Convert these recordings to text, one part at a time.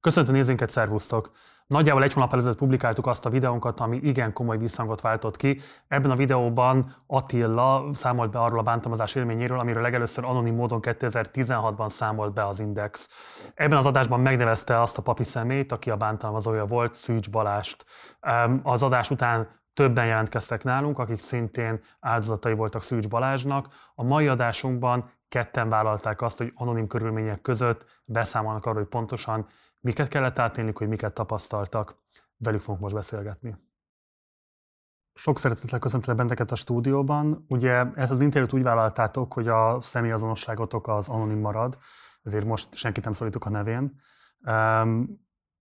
Köszöntöm nézőinket, szervusztok! Nagyjából egy hónap ezelőtt publikáltuk azt a videónkat, ami igen komoly visszhangot váltott ki. Ebben a videóban Attila számolt be arról a bántalmazás élményéről, amiről legelőször anonim módon 2016-ban számolt be az Index. Ebben az adásban megnevezte azt a papi szemét, aki a bántalmazója volt, Szűcs Balást. Az adás után többen jelentkeztek nálunk, akik szintén áldozatai voltak Szűcs Balázsnak. A mai adásunkban ketten vállalták azt, hogy anonim körülmények között beszámolnak arról, hogy pontosan miket kellett átélni, hogy miket tapasztaltak. Velük fogunk most beszélgetni. Sok szeretettel köszöntelek benneteket a stúdióban. Ugye ezt az interjút úgy vállaltátok, hogy a személyazonosságotok az anonim marad, ezért most senkit nem szólítok a nevén.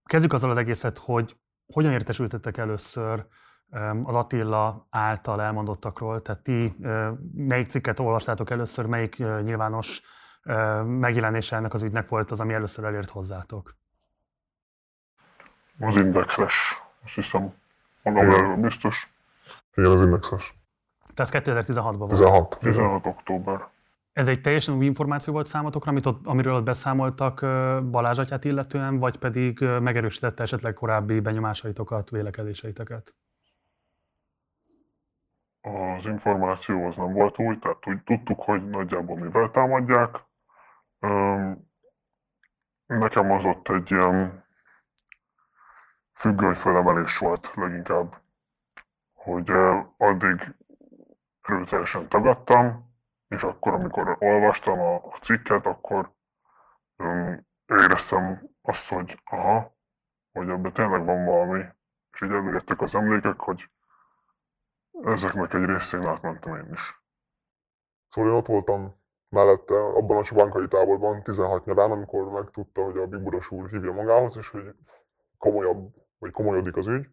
Kezdjük azzal az egészet, hogy hogyan értesültetek először az Attila által elmondottakról, tehát ti melyik cikket olvastátok először, melyik nyilvános megjelenése ennek az ügynek volt az, ami először elért hozzátok? Az indexes, azt hiszem, magam erről biztos. Igen, az indexes. Tehát 2016-ban volt? 16. 16 október. Ez egy teljesen új információ volt számotokra, amit ott, amiről ott beszámoltak Balázs atyát illetően, vagy pedig megerősítette esetleg korábbi benyomásaitokat, vélekedéseiteket? Az információ az nem volt új, tehát úgy tudtuk, hogy nagyjából mivel támadják. Nekem az ott egy ilyen függöny felemelés volt leginkább, hogy addig erőteljesen tagadtam, és akkor, amikor olvastam a, a cikket, akkor um, éreztem azt, hogy aha, hogy ebben tényleg van valami, és így előjöttek az emlékek, hogy ezeknek egy részén átmentem én is. Szóval én ott voltam mellette, abban a csobánkai táborban 16 nyarán, amikor megtudta, hogy a Biburos úr hívja magához, és hogy komolyabb vagy komolyodik az ügy,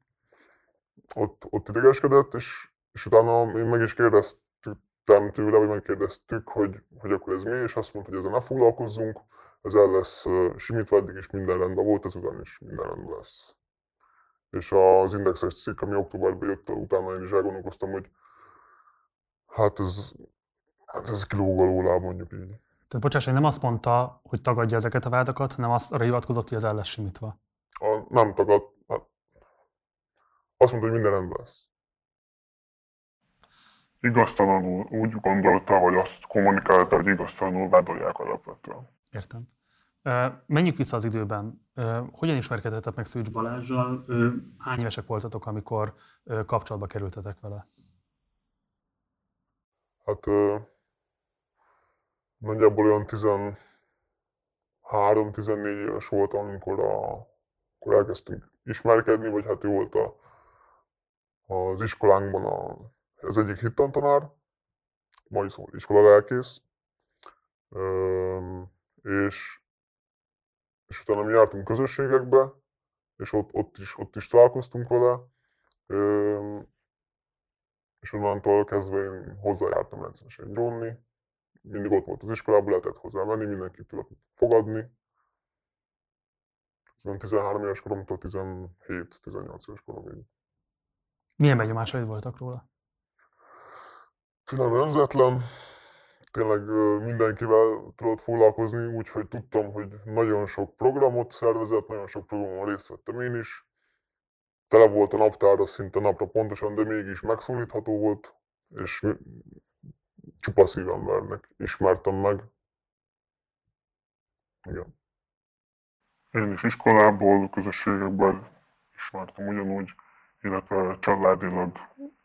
ott, ott idegeskedett, és, és utána én meg is kérdeztem tőle, vagy megkérdeztük, hogy, hogy akkor ez mi, és azt mondta, hogy ezzel ne foglalkozzunk, ez el lesz simítva eddig is minden rendben volt, ezután is minden rendben lesz. És az indexes cikk, ami októberben jött, utána én is elgondolkoztam, hogy hát ez, hát ez kilóg alól mondjuk így. Tehát bocsáss, nem azt mondta, hogy tagadja ezeket a vádakat, hanem azt arra hivatkozott, hogy ez el lesz simítva. A, nem tagad, azt mondta, hogy minden rendben lesz. Igaztalanul úgy gondolta, hogy azt kommunikálta, hogy igaztalanul vádolják alapvetően. Értem. Menjünk vissza az időben. Hogyan ismerkedhetett meg Szűcs Balázsjal? Hány évesek voltatok, amikor kapcsolatba kerültetek vele? Hát nagyjából olyan 13-14 éves voltam, amikor, a, amikor elkezdtünk ismerkedni, vagy hát ő volt a, az iskolánkban a, az egyik hittantanár, mai szó iskola lelkész, és, és utána mi jártunk közösségekbe, és ott, ott, is, ott is találkoztunk vele, és onnantól kezdve én hozzájártam rendszeresen gyónni, mindig ott volt az iskolában, lehetett hozzá menni, mindenkit tudott fogadni. 13 éves koromtól 17-18 éves koromig. Milyen benyomásaid voltak róla? Finom önzetlen, tényleg mindenkivel tudott foglalkozni, úgyhogy tudtam, hogy nagyon sok programot szervezett, nagyon sok programon részt vettem én is. Tele volt a naptára szinte napra pontosan, de mégis megszólítható volt, és csupa szívembernek ismertem meg. Igen. Én is iskolából, közösségekben ismertem ugyanúgy illetve családilag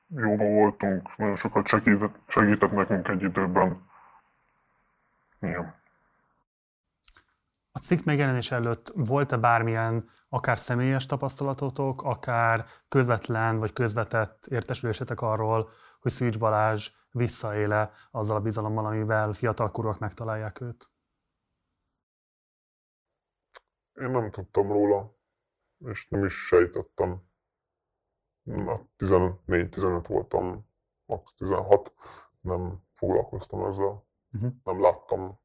jóba voltunk, nagyon sokat segített, segített nekünk egy időben. Igen. A cikk megjelenés előtt volt-e bármilyen akár személyes tapasztalatotok, akár közvetlen vagy közvetett értesülésetek arról, hogy Szűcs Balázs visszaéle azzal a bizalommal, amivel fiatalkorúak megtalálják őt? Én nem tudtam róla, és nem is sejtettem. 14-15 voltam, max 16, nem foglalkoztam ezzel. Uh-huh. Nem láttam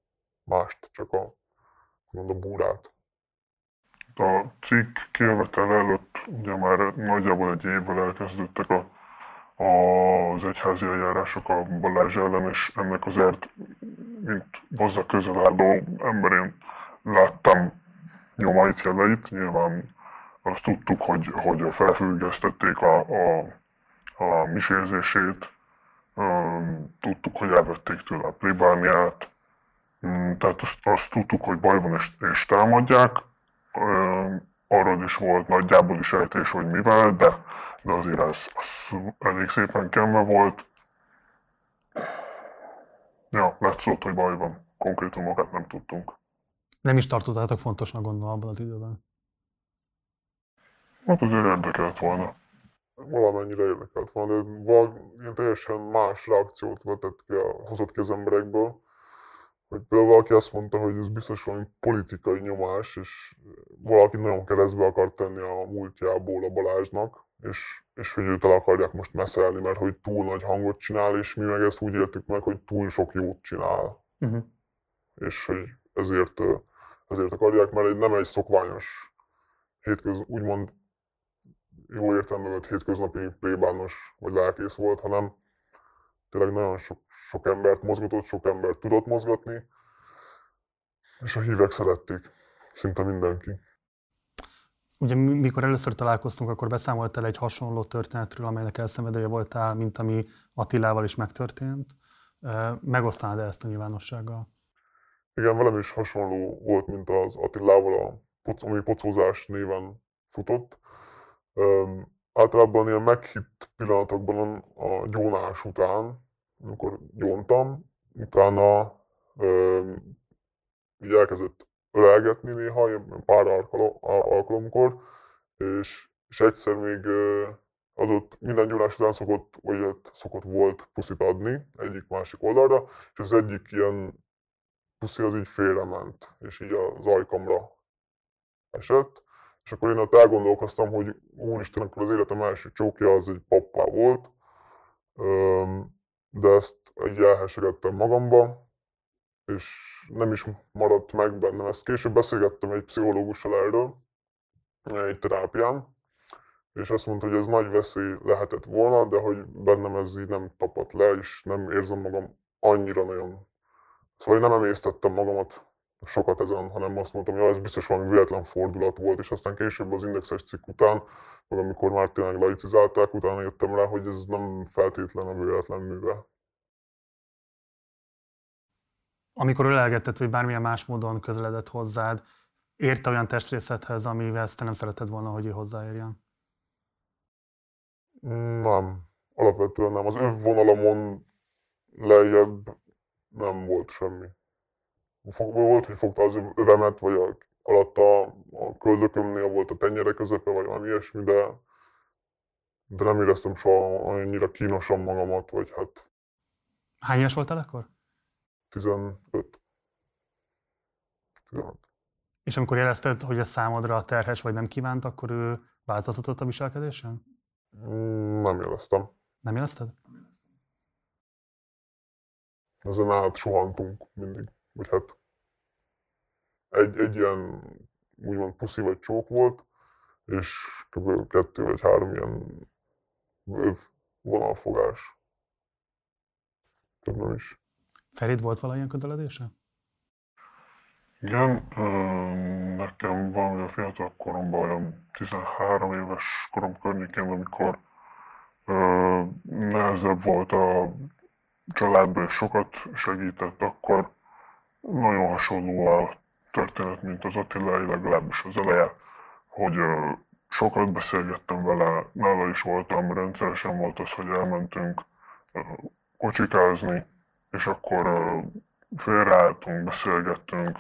mást, csak a, a búrát. A cikk kijövetel előtt ugye már nagyjából egy évvel elkezdődtek a, az egyházi eljárások a Balázs ellen, és ennek azért, mint hozzá közel álló ember, én láttam nyomait, jeleit. Nyilván azt tudtuk, hogy, hogy felfüggesztették a, a, a misérzését, tudtuk, hogy elvették tőle a plébániát, mm, tehát azt, azt tudtuk, hogy baj van és, és támadják. Arról is volt nagyjából is ejtés, hogy mivel, de, de azért ez, ez elég szépen kemve volt. Ja, látszott, hogy baj van. Konkrétumokat nem tudtunk. Nem is tartottátok fontosnak gondolom abban az időben. Hát azért érdekelt volna. Valamennyire érdekelt volna, de valami ilyen teljesen más reakciót vetett ki a, hozott ki az emberekből. Hogy például valaki azt mondta, hogy ez biztos valami politikai nyomás, és valaki nagyon keresztbe akart tenni a múltjából a Balázsnak, és, és hogy őt el akarják most meszelni, mert hogy túl nagy hangot csinál, és mi meg ezt úgy éltük meg, hogy túl sok jót csinál. Uh-huh. És hogy ezért, ezért akarják, mert egy, nem egy szokványos hétköz, úgymond jó értelemben vett hétköznapi plébános vagy lelkész volt, hanem tényleg nagyon sok, sok embert mozgatott, sok embert tudott mozgatni, és a hívek szerették, szinte mindenki. Ugye mikor először találkoztunk, akkor beszámoltál egy hasonló történetről, amelynek elszenvedője voltál, mint ami Attilával is megtörtént. Megosztanád ezt a nyilvánossággal? Igen, velem is hasonló volt, mint az Attilával, a, ami pocózás néven futott. Általában ilyen meghitt pillanatokban a gyónás után, amikor gyóntam, utána um, így elkezdett ölelgetni néha, pár alkalomkor, és, és egyszer még adott, minden gyónás után szokott, vagy hát szokott volt puszit adni egyik másik oldalra, és az egyik ilyen puszi az így félrement, és így az ajkamra esett, és akkor én ott elgondolkoztam, hogy úristen, akkor az életem első csókja az egy pappá volt, de ezt így elhesegettem magamba, és nem is maradt meg bennem. Ezt később beszélgettem egy pszichológussal erről, egy terápián, és azt mondta, hogy ez nagy veszély lehetett volna, de hogy bennem ez így nem tapadt le, és nem érzem magam annyira nagyon. Szóval én nem emésztettem magamat sokat ezen, hanem azt mondtam, hogy ez biztos valami véletlen fordulat volt, és aztán később az indexes cikk után, vagy amikor már tényleg laicizálták, utána jöttem rá, hogy ez nem feltétlen a véletlen műve. Amikor ölelgetett, vagy bármilyen más módon közeledett hozzád, érte olyan testrészethez, amivel te nem szereted volna, hogy ő hozzáérjen? Nem. Alapvetően nem. Az vonalamon lejjebb nem volt semmi volt, hogy fogta az övemet, vagy a, alatta a köldökömnél volt a tenyere közepe, vagy valami ilyesmi, de, de nem éreztem soha annyira kínosan magamat, vagy hát... Hány éves voltál akkor? 15. 15. És amikor jelezted, hogy ez számodra terhes vagy nem kívánt, akkor ő változtatott a viselkedésen? Mm, nem jeleztem. Nem jelezted? Ezen át sohantunk mindig vagy hát egy, egy ilyen úgymond puszi vagy csók volt, és kb. kettő vagy három ilyen vonalfogás. Több nem is. Ferid volt valamilyen közeledése? Igen, nekem valami a fiatal koromban, olyan 13 éves korom környékén, amikor nehezebb volt a családban, és sokat segített, akkor nagyon hasonló a történet, mint az Attilai, legalábbis az eleje, hogy sokat beszélgettem vele, nála is voltam, rendszeresen volt az, hogy elmentünk kocsikázni, és akkor félreálltunk, beszélgettünk,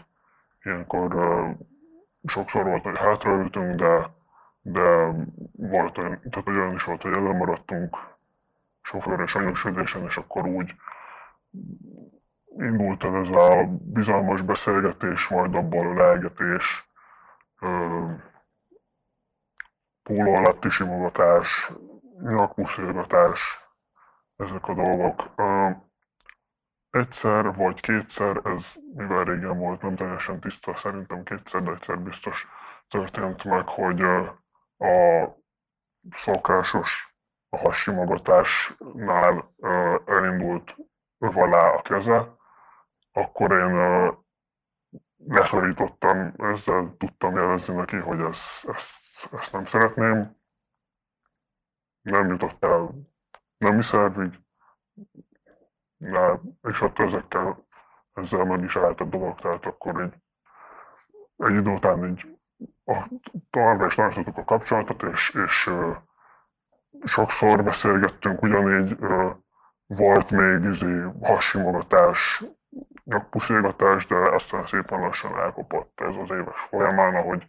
ilyenkor sokszor volt, hogy hátraültünk, de, de volt olyan, tehát olyan is volt, hogy elmaradtunk sofőr és anyósödésen, és akkor úgy indult el ez a bizalmas beszélgetés, majd abból a lelgetés, póló alatti simogatás, nyakmuszélgatás, ezek a dolgok. Egyszer vagy kétszer, ez mivel régen volt, nem teljesen tiszta, szerintem kétszer, de egyszer biztos történt meg, hogy a szokásos a hassimogatásnál elindult öv alá a keze, akkor én leszorítottam, ezzel tudtam jelezni neki, hogy ezt, ezt, ezt nem szeretném. Nem jutott el nemi szervig, de, és ott ezekkel, ezzel meg is állt a dolog, tehát akkor így egy idő után így a, továbbra is tartottuk a kapcsolatot, és, és uh, sokszor beszélgettünk, ugyanígy uh, volt még izé, hasimogatás, nyakpuszégatás, de aztán szépen lassan elkopott ez az éves folyamán, ahogy,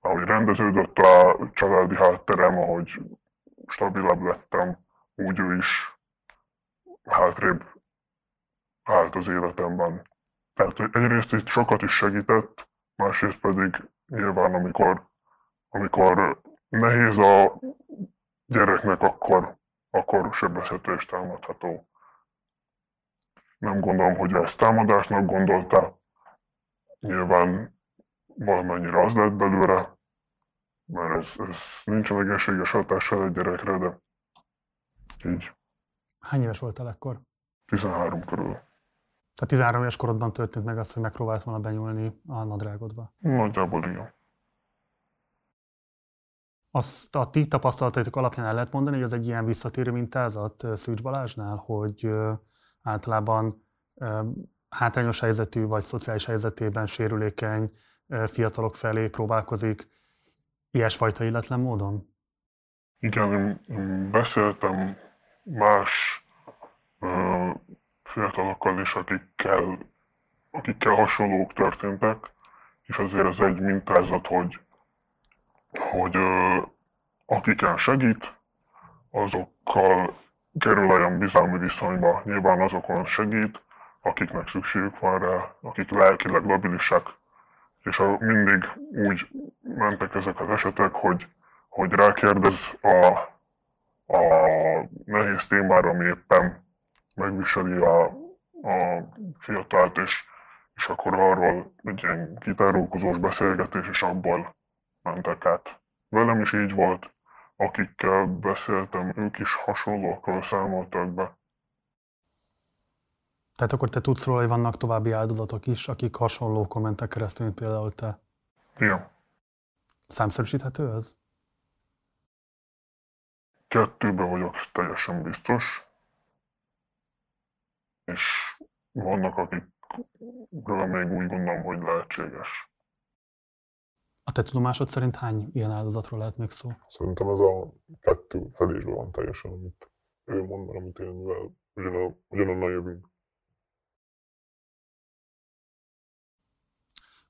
ahogy rendeződött a családi hátterem, ahogy stabilabb lettem, úgy ő is hátrébb állt az életemben. Tehát egyrészt itt sokat is segített, másrészt pedig nyilván amikor, amikor nehéz a gyereknek, akkor, akkor sebezhető és támadható. Nem gondolom, hogy ezt támadásnak gondolta. Nyilván valamennyire az lett belőle, mert ez, ez nincsen egészséges hatással egy gyerekre, de így. Hány éves voltál akkor? 13 körül. Tehát 13 éves korodban történt meg az, hogy megpróbált volna benyúlni a nadrágodba. Nagyjából igen. Azt a ti tapasztalataitok alapján el lehet mondani, hogy az egy ilyen visszatérő mintázat Szűcs Balázsnál, hogy általában hátrányos helyzetű vagy szociális helyzetében sérülékeny fiatalok felé próbálkozik ilyesfajta illetlen módon? Igen, én beszéltem más fiatalokkal is, akikkel, akikkel hasonlók történtek, és azért ez egy mintázat, hogy, hogy akiken segít, azokkal kerül olyan bizalmi viszonyba, nyilván azokon segít, akiknek szükségük van rá, akik lelkileg labilisak, és a, mindig úgy mentek ezek az esetek, hogy, hogy rákérdez a, a nehéz témára, ami éppen megviseli a, a fiatalt, és, és akkor arról egy ilyen kitárulkozós beszélgetés, és abból mentek át. Velem is így volt, akikkel beszéltem, ők is hasonlókról számoltak be. Tehát akkor te tudsz róla, hogy vannak további áldozatok is, akik hasonló kommentek keresztül, mint például te? Igen. Számszerűsíthető ez? Kettőben vagyok teljesen biztos és vannak, akikről még úgy gondolom, hogy lehetséges. A te tudomásod szerint hány ilyen áldozatról lehet még szó? Szerintem ez a kettő felésben van teljesen, amit ő mond, mert amit én, mivel ugyanonnan jövünk.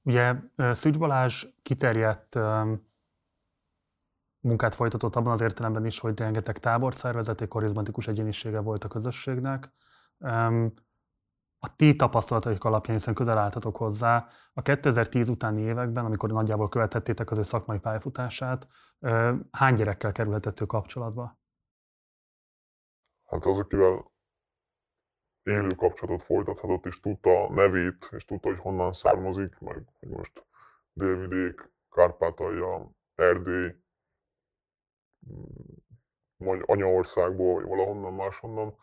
Ugye Szűcs Balázs kiterjedt munkát folytatott abban az értelemben is, hogy rengeteg tábort szervezett, egy karizmatikus egyénisége volt a közösségnek, a ti tapasztalataik alapján, hiszen közel álltatok hozzá, a 2010 utáni években, amikor nagyjából követettétek az ő szakmai pályafutását, hány gyerekkel kerülhetett ő kapcsolatba? Hát az, akivel élő kapcsolatot folytathatott, és tudta a nevét, és tudta, hogy honnan származik, meg hogy most Délvidék, Kárpátalja, Erdély, vagy anyaországból, vagy valahonnan máshonnan,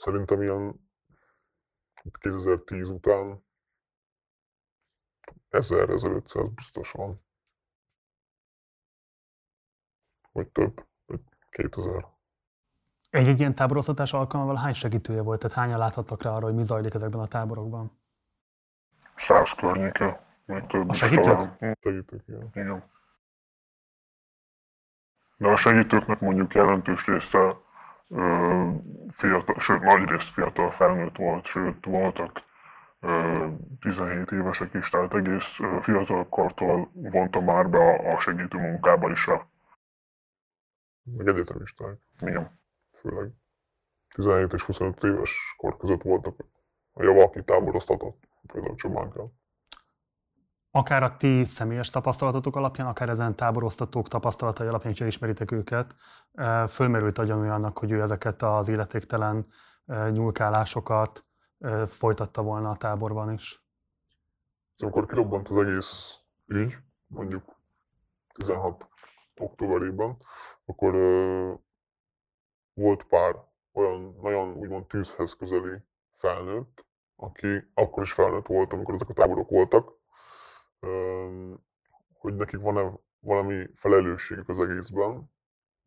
Szerintem ilyen 2010 után 1000-1500 biztos van. Vagy több, vagy 2000. Egy-egy ilyen táboroztatás alkalmával hány segítője volt? Tehát hányan láthattak rá arra, hogy mi zajlik ezekben a táborokban? Száz környéke, meg több A segítők? Segítők, igen. igen. De a segítőknek mondjuk jelentős része fiatal, sőt nagy részt fiatal felnőtt volt, sőt voltak 17 évesek is, tehát egész fiatal kortól vonta már be a, a segítő munkába is a... Meg egyetemisták. Igen. Főleg 17 és 25 éves kor között voltak a javaki táboroztatott, például Csobánkán akár a ti személyes tapasztalatotok alapján, akár ezen táboroztatók tapasztalatai alapján, hogyha ismeritek őket, fölmerült a gyanúja annak, hogy ő ezeket az életéktelen nyúlkálásokat folytatta volna a táborban is. Amikor kirobbant az egész ügy, mondjuk 16 októberében, akkor volt pár olyan nagyon úgymond tűzhez közeli felnőtt, aki akkor is felnőtt volt, amikor ezek a táborok voltak, hogy nekik van-e valami felelősségük az egészben,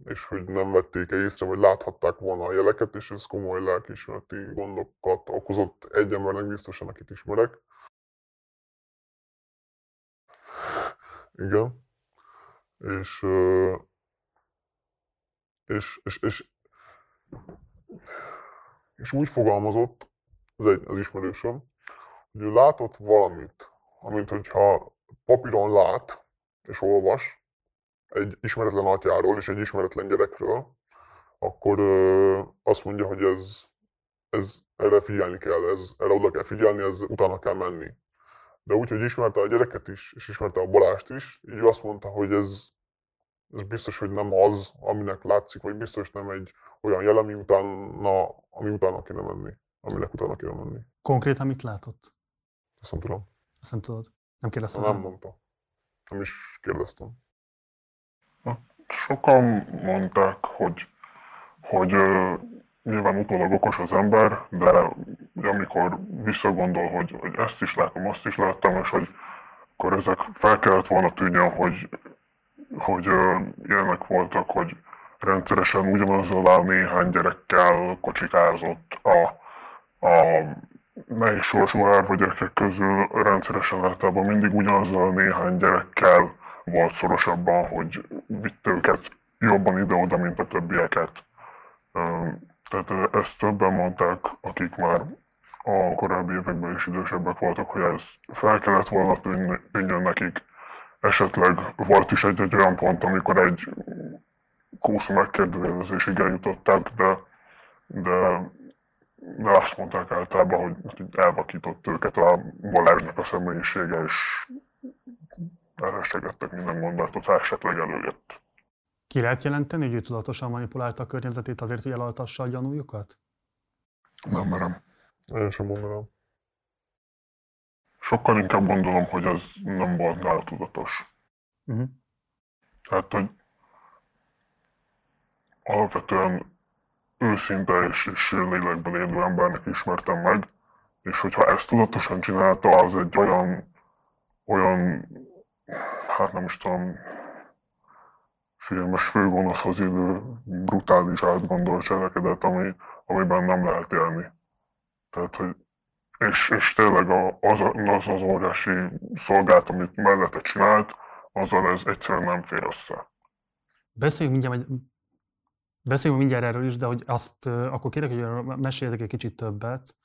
és hogy nem vették -e észre, vagy láthatták volna a jeleket, és ez komoly lelkismereti gondokat okozott egy embernek biztosan, akit ismerek. Igen. És, és, és, és, és úgy fogalmazott az, egy, az ismerősöm, hogy ő látott valamit, amint hogyha papíron lát és olvas egy ismeretlen atyáról és egy ismeretlen gyerekről, akkor ö, azt mondja, hogy ez, ez erre figyelni kell, ez, erre oda kell figyelni, ez utána kell menni. De úgy, hogy ismerte a gyereket is, és ismerte a Balást is, így azt mondta, hogy ez, ez biztos, hogy nem az, aminek látszik, vagy biztos nem egy olyan jel, ami utána, ami utána kéne menni, aminek utána kéne menni. Konkrétan mit látott? Ezt nem tudom. Ezt nem tudod? Nem kérdeztem? Nem mondta. Nem is kérdeztem. Sokan mondták, hogy, hogy uh, nyilván utólag okos az ember, de amikor visszagondol, hogy, hogy ezt is látom, azt is láttam, és hogy akkor ezek fel kellett volna tűnjön, hogy, hogy uh, ilyenek voltak, hogy rendszeresen ugyanazzal a néhány gyerekkel kocsikázott a, a nehéz sorsú árva gyerekek közül rendszeresen általában mindig ugyanazzal néhány gyerekkel volt szorosabban, hogy vitt őket jobban ide-oda, mint a többieket. Tehát ezt többen mondták, akik már a korábbi években is idősebbek voltak, hogy ez fel kellett volna tűnjön nekik. Esetleg volt is egy-egy olyan pont, amikor egy kúsz megkérdőjelezésig eljutották, de, de, de azt mondták általában, hogy elvakított őket a Balázsnak a személyisége, és elhessegettek minden gondolatot, ha esetleg előjött. Ki lehet jelenteni, hogy ő tudatosan manipulálta a környezetét azért, hogy elaltassa a gyanújukat? Nem merem. Én sem mondanám. Sokkal inkább gondolom, hogy ez nem volt nála tudatos. Uh-huh. Tehát, hogy alapvetően őszinte és, és lélekben élő embernek ismertem meg, és hogyha ezt tudatosan csinálta, az egy olyan, olyan hát nem is tudom, filmes főgonoszhoz illő brutális átgondolt cselekedet, ami, amiben nem lehet élni. Tehát, hogy és, és tényleg az, az az óriási szolgált, amit mellette csinált, azzal ez egyszerűen nem fér össze. Beszéljünk mindjárt, beszéljünk mindjárt erről is, de hogy azt akkor kérek, hogy meséljetek egy kicsit többet,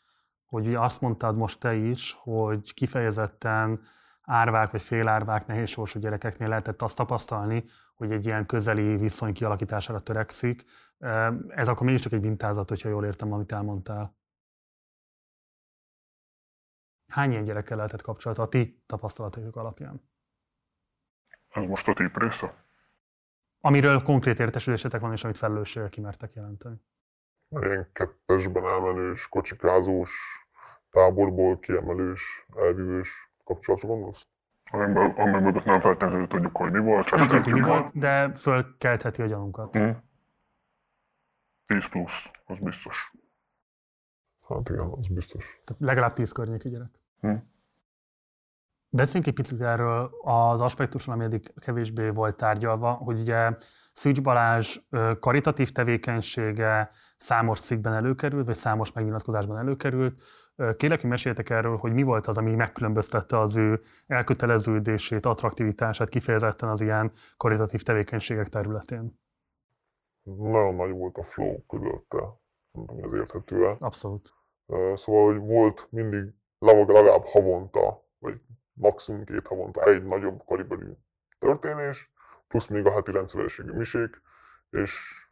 hogy ugye azt mondtad most te is, hogy kifejezetten árvák vagy félárvák, nehéz sorsú gyerekeknél lehetett azt tapasztalni, hogy egy ilyen közeli viszony kialakítására törekszik. Ez akkor mégiscsak egy mintázat, hogyha jól értem, amit elmondtál. Hány ilyen gyerekkel lehetett kapcsolata a ti tapasztalatok alapján? Ez most a tip része? Amiről konkrét értesülésetek van, és amit felelősséggel kimertek jelenteni. Ilyen kettesben elmenős, kocsikázós, táborból kiemelős, elvívős kapcsolatra gondolsz? Ami mögött nem feltétlenül tudjuk, hogy mi volt, csak nem tudjuk, mi volt, de fölkeltheti a gyanunkat. Mm. 10 plusz, az biztos. Hát igen, az biztos. Tehát legalább 10 környéki gyerek. Mm. Beszéljünk egy picit erről az aspektusról, ami eddig kevésbé volt tárgyalva, hogy ugye Szűcs Balázs karitatív tevékenysége számos cikkben előkerült, vagy számos megnyilatkozásban előkerült. Kérlek, hogy meséltek erről, hogy mi volt az, ami megkülönböztette az ő elköteleződését, attraktivitását kifejezetten az ilyen karitatív tevékenységek területén. Nagyon nagy volt a flow körülötte, mondom, ez érthető Abszolút. Szóval, hogy volt mindig legalább havonta, vagy maximum két havonta egy nagyobb kaliberű történés, plusz még a heti rendszerességű misék, és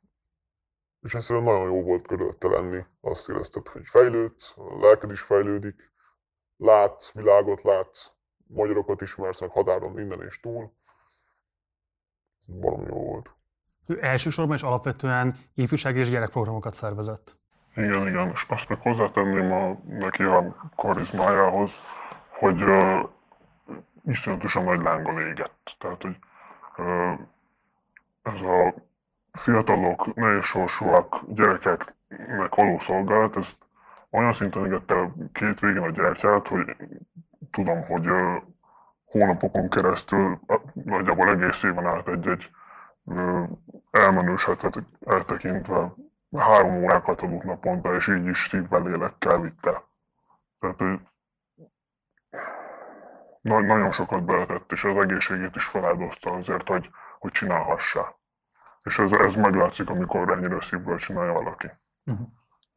és egyszerűen nagyon jó volt körülötte lenni. Azt érezted, hogy fejlődsz, a lelked is fejlődik, látsz világot, látsz, magyarokat ismersz meg határon minden és túl. Valami jó volt. Ő elsősorban és alapvetően ifjúság és gyerekprogramokat szervezett. Igen, igen, és azt meg hozzátenném a, neki a karizmájához, hogy uh, iszonyatosan nagy lánggal égett. Tehát, hogy ez a fiatalok, nehéz sorsúak, gyerekeknek való szolgálat, ezt olyan szinten égette két végén a gyertyát, hogy tudom, hogy hónapokon keresztül, nagyjából egész éven át egy-egy elmenősetet eltekintve három órákat adott naponta, és így is szívvel lélekkel vitte. Tehát hogy nagyon sokat beletett, és az egészségét is feláldozta azért, hogy, hogy csinálhassa. És ez, ez meglátszik, amikor ennyire szívből csinálja valaki. Uh-huh.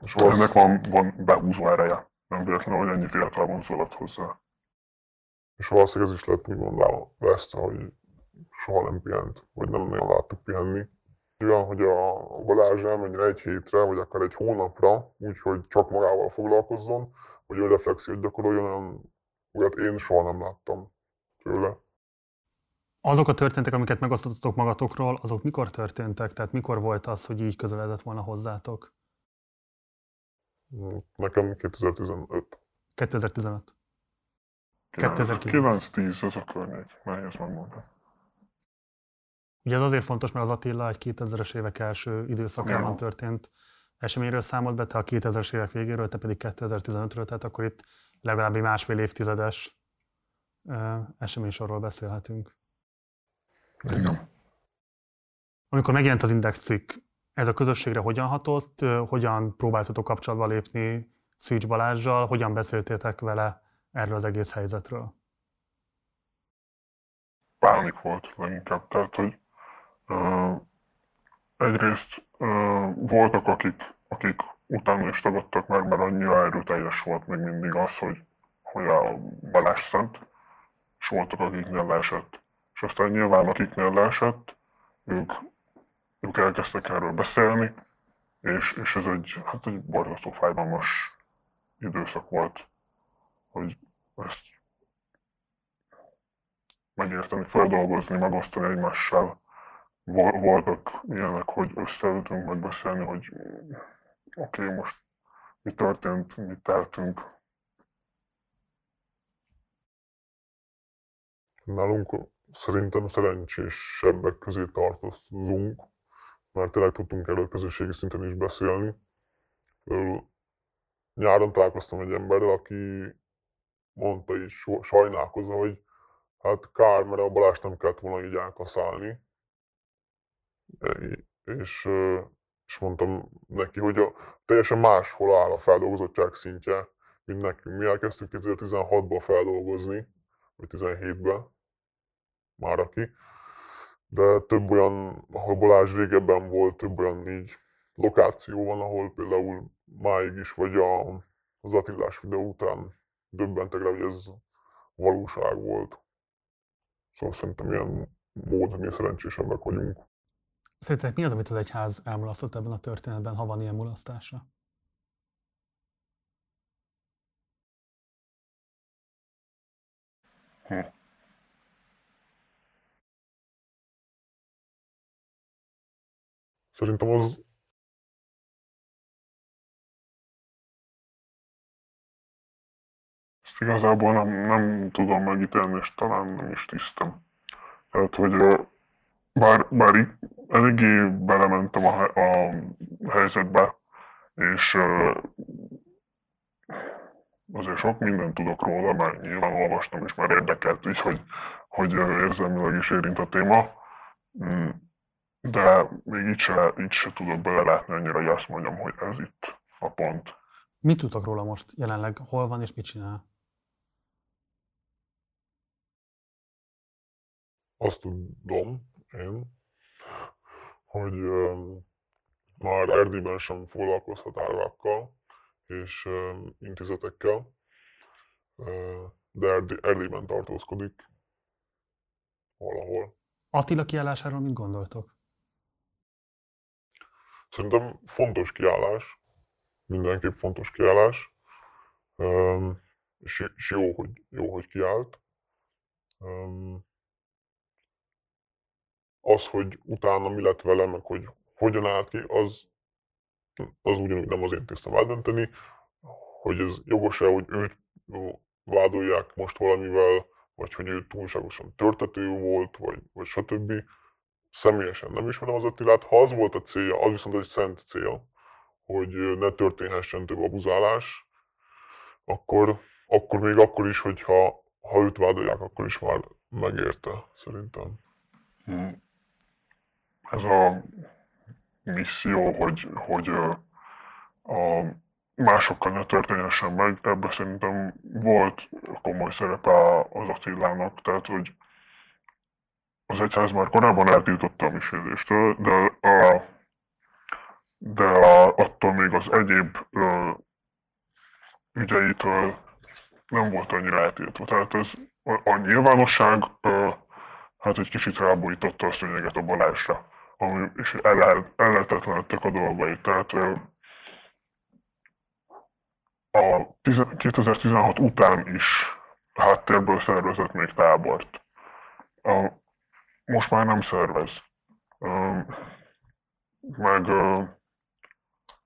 És ennek van, van behúzó ereje. Nem véletlenül, hogy ennyi fiatal vonzolat hozzá. És valószínűleg ez is lett úgymond ezt, hogy soha nem pihent, vagy nem nagyon láttuk pihenni. Olyan, hogy a Balázs elmenjen egy hétre, vagy akár egy hónapra, úgyhogy csak magával foglalkozzon, hogy reflexiót gyakoroljon, olyat én soha nem láttam tőle. Azok a történtek, amiket megosztottatok magatokról, azok mikor történtek? Tehát mikor volt az, hogy így közeledett volna hozzátok? Nekem 2015. 2015. 9-10 az a környék, nehéz megmondani. Ugye ez azért fontos, mert az Attila egy 2000-es évek első időszakában történt eseményről számolt be, te a 2000-es évek végéről, te pedig 2015-ről, tehát akkor itt legalább egy másfél évtizedes eseménysorról beszélhetünk. Igen. Amikor megjelent az Index cikk, ez a közösségre hogyan hatott, hogyan próbáltatok kapcsolatba lépni Szűcs Balázsjal, hogyan beszéltétek vele erről az egész helyzetről? Pánik volt leginkább, tehát hogy uh, egyrészt uh, voltak, akik, akik utána is tagadtak meg, mert annyira erőteljes volt még mindig az, hogy, hogy a Balázs szent, és voltak, akiknél leesett. És aztán nyilván akiknél leesett, ők, ők elkezdtek erről beszélni, és, és ez egy, hát egy borzasztó fájdalmas időszak volt, hogy ezt megérteni, feldolgozni, megosztani egymással. Voltak ilyenek, hogy összeültünk megbeszélni, hogy oké, okay, most mi történt, mit tehetünk. Nálunk szerintem szerencsésebbek közé tartozunk, mert tényleg tudtunk erről közösségi szinten is beszélni. Nyáron találkoztam egy emberrel, aki mondta is sajnálkozva, hogy hát kár, mert a Balázs nem kellett volna így elkaszálni. És és mondtam neki, hogy a, teljesen máshol áll a feldolgozottság szintje, mint nekünk. Mi elkezdtük 2016-ban feldolgozni, vagy 17-ben, már aki. De több olyan, ahol Balázs régebben volt, több olyan így lokáció van, ahol például máig is, vagy a, az Attilás videó után döbbentek rá, hogy ez valóság volt. Szóval szerintem ilyen módon mi szerencsésebbek vagyunk. Szerinted mi az, amit az egyház elmulasztott ebben a történetben, ha van ilyen mulasztása? Hm. Szerintem az Ezt igazából nem, nem tudom megítélni, és talán nem is tisztem. Tehát, hogy bár, bár eléggé belementem a, a helyzetbe, és azért sok mindent tudok róla, mert nyilván olvastam is, mert érdekelt így, hogy, hogy érzelmileg is érint a téma. Mm, de még így se, így se tudok belelátni annyira, hogy azt mondjam, hogy ez itt a pont. Mit tudtok róla most jelenleg? Hol van és mit csinál? Azt tudom, én, hogy már Erdélyben sem foglalkozhat állakkal és intézetekkel, de Erdély, Erdélyben tartózkodik valahol. Attila kiállásáról mit gondoltok? Szerintem fontos kiállás, mindenképp fontos kiállás, és, és jó, hogy, jó, hogy kiállt. Az, hogy utána mi lett vele, meg hogy hogyan állt ki, az, az ugyanúgy nem az én tisztem eldönteni, hogy ez jogos-e, hogy őt vádolják most valamivel, vagy hogy ő túlságosan törtető volt, vagy, vagy stb. Személyesen nem ismerem az Attilát. Ha az volt a célja, az viszont egy szent cél, hogy ne történhessen több abuzálás, akkor, akkor még akkor is, hogyha ha őt vádolják, akkor is már megérte, szerintem. Hmm. Ez a misszió, hogy, hogy a másokkal ne történhessen meg, ebben szerintem volt komoly szerepe az Attilának, tehát hogy az egyház már korábban eltiltotta a misézéstől, de, a, de a, attól még az egyéb ö, ügyeitől nem volt annyira eltiltva. Tehát ez a, a nyilvánosság ö, hát egy kicsit rábújtotta a szőnyeget a Balázsra, ami, és el, ellehetetlenedtek a dolgai. Tehát a 2016 után is háttérből szervezett még tábort. Most már nem szervez. Meg,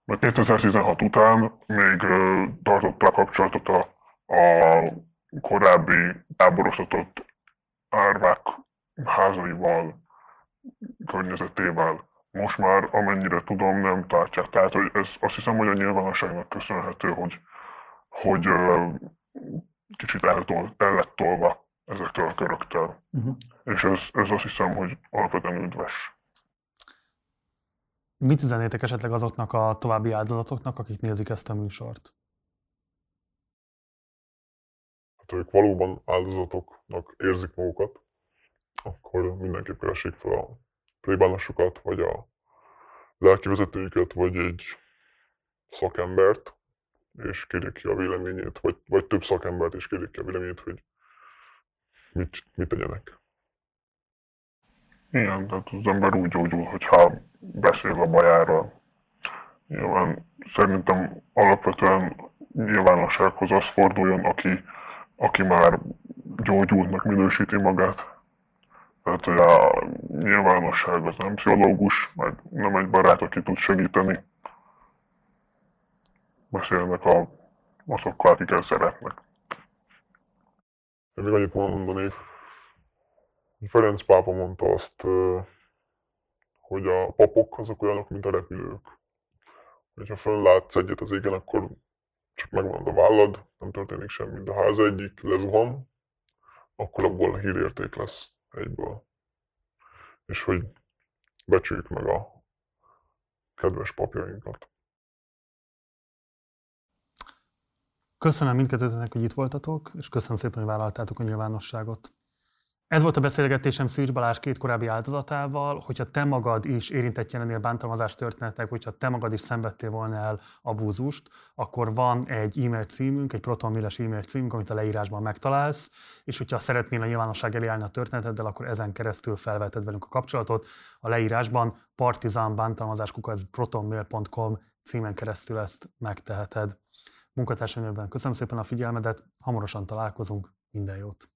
meg 2016 után még tartott a kapcsolatot a, a korábbi táboroztatott árvák házaival, környezetével. Most már, amennyire tudom, nem tartják. Tehát hogy ez azt hiszem, hogy a nyilvánosságnak köszönhető, hogy, hogy kicsit eltol, el lett tolva ezektől a köröktől. Uh-huh. És ez, ez azt hiszem, hogy alapvetően üdves. Mit üzenétek esetleg azoknak a további áldozatoknak, akik nézik ezt a műsort? Hát, ők valóban áldozatoknak érzik magukat, akkor mindenképp keressék fel a plébánosokat, vagy a lelkivezetőjüket, vagy egy szakembert, és kérjék ki a véleményét, vagy, vagy több szakembert is kérjék ki a véleményét, hogy mit, mit tegyenek. Igen, tehát az ember úgy gyógyul, hogyha beszél a bajáról. Nyilván szerintem alapvetően nyilvánossághoz az forduljon, aki, aki már gyógyultnak minősíti magát. Tehát, hogy a nyilvánosság az nem pszichológus, meg nem egy barát, aki tud segíteni. Beszélnek a, azokkal, akiket szeretnek. Én még annyit mondanék, Ferenc pápa mondta azt, hogy a papok azok olyanok, mint a repülők. Hogyha fönnlátsz egyet az égen, akkor csak megvan a vállad, nem történik semmi. De ha az egyik lezuhan, akkor abból hírérték lesz egyből. És hogy becsüljük meg a kedves papjainkat. Köszönöm mindkettőtöknek, hogy itt voltatok, és köszönöm szépen, hogy vállaltátok a nyilvánosságot. Ez volt a beszélgetésem Szűcs Balázs két korábbi áldozatával, hogyha te magad is érintett lennél bántalmazás történetek, hogyha te magad is szenvedtél volna el abúzust, akkor van egy e-mail címünk, egy protonmilles e-mail címünk, amit a leírásban megtalálsz, és hogyha szeretnél a nyilvánosság elé állni a történeteddel, akkor ezen keresztül felveted velünk a kapcsolatot. A leírásban partizánbántalmazáskukac.protonmail.com címen keresztül ezt megteheted. Munkatársaimban köszönöm szépen a figyelmedet, hamarosan találkozunk, minden jót!